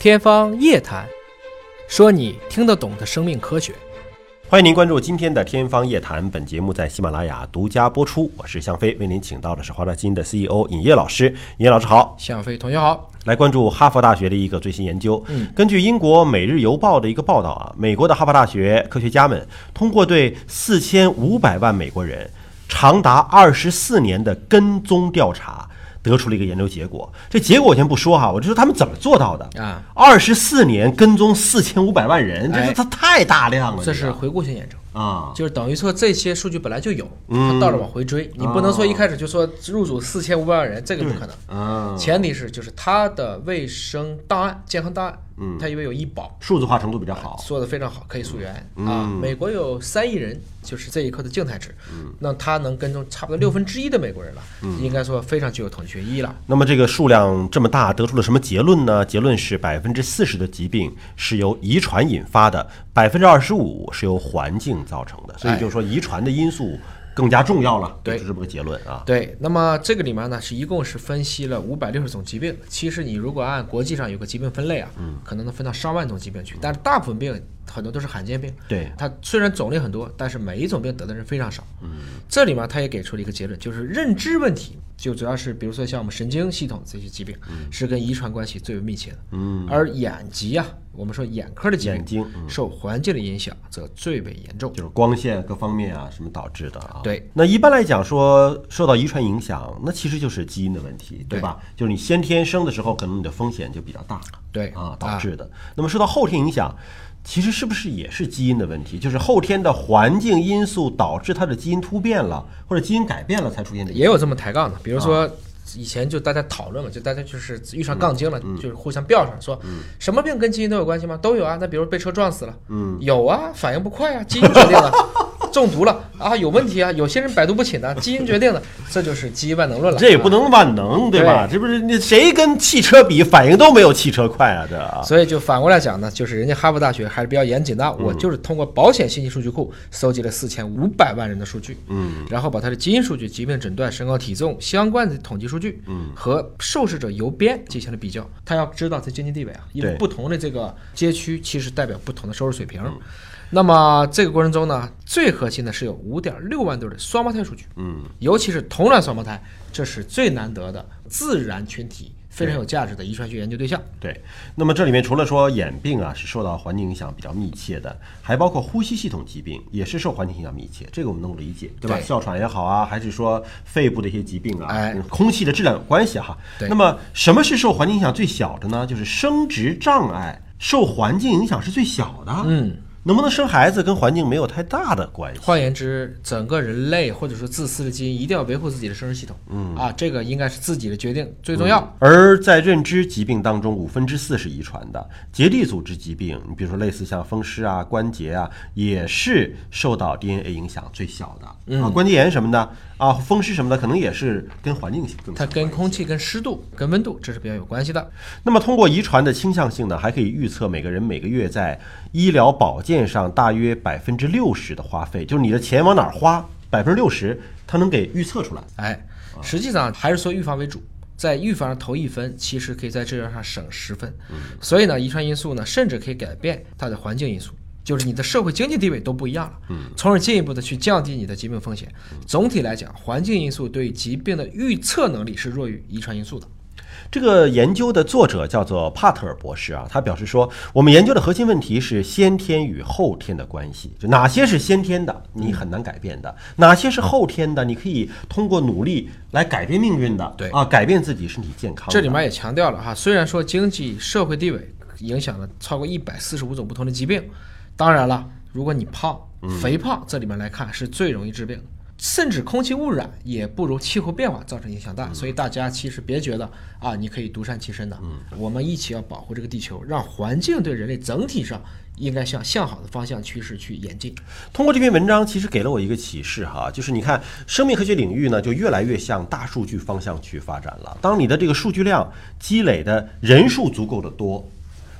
天方夜谭，说你听得懂的生命科学。欢迎您关注今天的《天方夜谭》，本节目在喜马拉雅独家播出。我是向飞，为您请到的是华大基因的 CEO 尹烨老师。尹烨老师好，向飞同学好。来关注哈佛大学的一个最新研究。嗯，根据英国《每日邮报》的一个报道啊，美国的哈佛大学科学家们通过对四千五百万美国人长达二十四年的跟踪调查。得出了一个研究结果，这结果我先不说哈，我就说他们怎么做到的啊？二十四年跟踪四千五百万人，这是他太大量了。这是回顾性验证啊，就是等于说这些数据本来就有，他倒着往回追，你不能说一开始就说入组四千五百万人，这个不可能。啊。前提是就是他的卫生档案、健康档案。嗯，他因为有医保，数字化程度比较好，做的非常好，可以溯源。啊。美国有三亿人，就是这一刻的静态值，嗯，那他能跟踪差不多六分之一的美国人了，应该说非常具有统计学意义了。那么这个数量这么大，得出了什么结论呢？结论是百分之四十的疾病是由遗传引发的，百分之二十五是由环境造成的，所以就是说遗传的因素。更加重要了，对，是这么个结论啊。对，那么这个里面呢，是一共是分析了五百六十种疾病。其实你如果按国际上有个疾病分类啊，嗯，可能能分到上万种疾病去，但是大部分病很多都是罕见病。对，它虽然种类很多，但是每一种病得的人非常少。嗯，这里面他也给出了一个结论，就是认知问题，就主要是比如说像我们神经系统这些疾病，嗯是跟遗传关系最为密切的。嗯，而眼疾啊。我们说眼科的疾病受环境的影响则最为严重，就是光线各方面啊什么导致的啊。对，那一般来讲说受到遗传影响，那其实就是基因的问题，对吧？就是你先天生的时候，可能你的风险就比较大，对啊导致的。那么受到后天影响，其实是不是也是基因的问题？就是后天的环境因素导致他的基因突变了，或者基因改变了才出现的。也有这么抬杠的，比如说。以前就大家讨论嘛，就大家就是遇上杠精了，就是互相飙上说，什么病跟基因都有关系吗？都有啊。那比如被车撞死了，有啊，反应不快啊，基因决定了。中毒了啊，有问题啊！有些人百毒不侵的，基因决定的，这就是基因万能论了。这也不能万能，对吧？这不是你谁跟汽车比，反应都没有汽车快啊！这所以就反过来讲呢，就是人家哈佛大学还是比较严谨的。我就是通过保险信息数据库搜集了四千五百万人的数据，嗯，然后把他的基因数据、疾病诊断、身高体重相关的统计数据，嗯，和受试者邮编进行了比较。他要知道他经济地位啊，因为不同的这个街区其实代表不同的收入水平。那么这个过程中呢，最核心的是有五点六万对的双胞胎数据，嗯，尤其是同卵双胞胎，这是最难得的自然群体，非常有价值的遗传学研究对象。对，那么这里面除了说眼病啊是受到环境影响比较密切的，还包括呼吸系统疾病也是受环境影响密切，这个我们能够理解，对吧？哮喘也好啊，还是说肺部的一些疾病啊，哎，空气的质量有关系哈。对。那么什么是受环境影响最小的呢？就是生殖障碍受环境影响是最小的。嗯。能不能生孩子跟环境没有太大的关系。换言之，整个人类或者说自私的基因一定要维护自己的生殖系统。嗯啊，这个应该是自己的决定最重要。而在认知疾病当中，五分之四是遗传的。结缔组织疾病，你比如说类似像风湿啊、关节啊，也是受到 DNA 影响最小的。啊，关节炎什么的啊，风湿什么的，可能也是跟环境更。它跟空气、跟湿度、跟温度，这是比较有关系的。那么通过遗传的倾向性呢，还可以预测每个人每个月在医疗保健。上大约百分之六十的花费，就是你的钱往哪儿花，百分之六十，它能给预测出来。哎，实际上还是说预防为主，在预防上投一分，其实可以在治疗上省十分。所以呢，遗传因素呢，甚至可以改变它的环境因素，就是你的社会经济地位都不一样了，从而进一步的去降低你的疾病风险。总体来讲，环境因素对疾病的预测能力是弱于遗传因素的。这个研究的作者叫做帕特尔博士啊，他表示说，我们研究的核心问题是先天与后天的关系，就哪些是先天的，你很难改变的；哪些是后天的，你可以通过努力来改变命运的。对啊，改变自己身体健康。这里面也强调了哈，虽然说经济社会地位影响了超过一百四十五种不同的疾病，当然了，如果你胖、肥胖，这里面来看是最容易治病。甚至空气污染也不如气候变化造成影响大，所以大家其实别觉得啊，你可以独善其身的。嗯，我们一起要保护这个地球，让环境对人类整体上应该向向好的方向趋势去演进。通过这篇文章，其实给了我一个启示哈，就是你看生命科学领域呢，就越来越向大数据方向去发展了。当你的这个数据量积累的人数足够的多。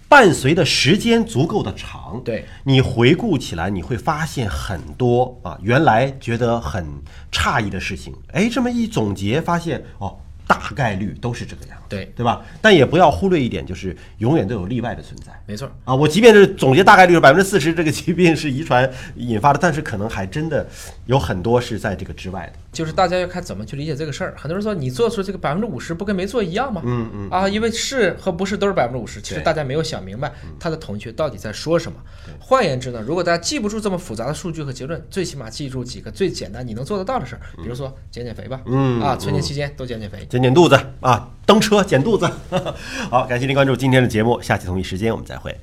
伴随的时间足够的长，对你回顾起来，你会发现很多啊，原来觉得很诧异的事情，哎，这么一总结，发现哦，大概率都是这个样子，对对吧？但也不要忽略一点，就是永远都有例外的存在。没错。啊，我即便是总结大概率是百分之四十，这个疾病是遗传引发的，但是可能还真的有很多是在这个之外的。就是大家要看怎么去理解这个事儿。很多人说你做出这个百分之五十，不跟没做一样吗？嗯嗯。啊，因为是和不是都是百分之五十，其实大家没有想明白它的统计学到底在说什么。换言之呢，如果大家记不住这么复杂的数据和结论，最起码记住几个最简单你能做得到的事儿，比如说减减肥吧。嗯。啊，春节期间多减减肥，减减肚子啊，蹬车减肚子。好，感谢您关注今天的节目，下期同一时间我们再会。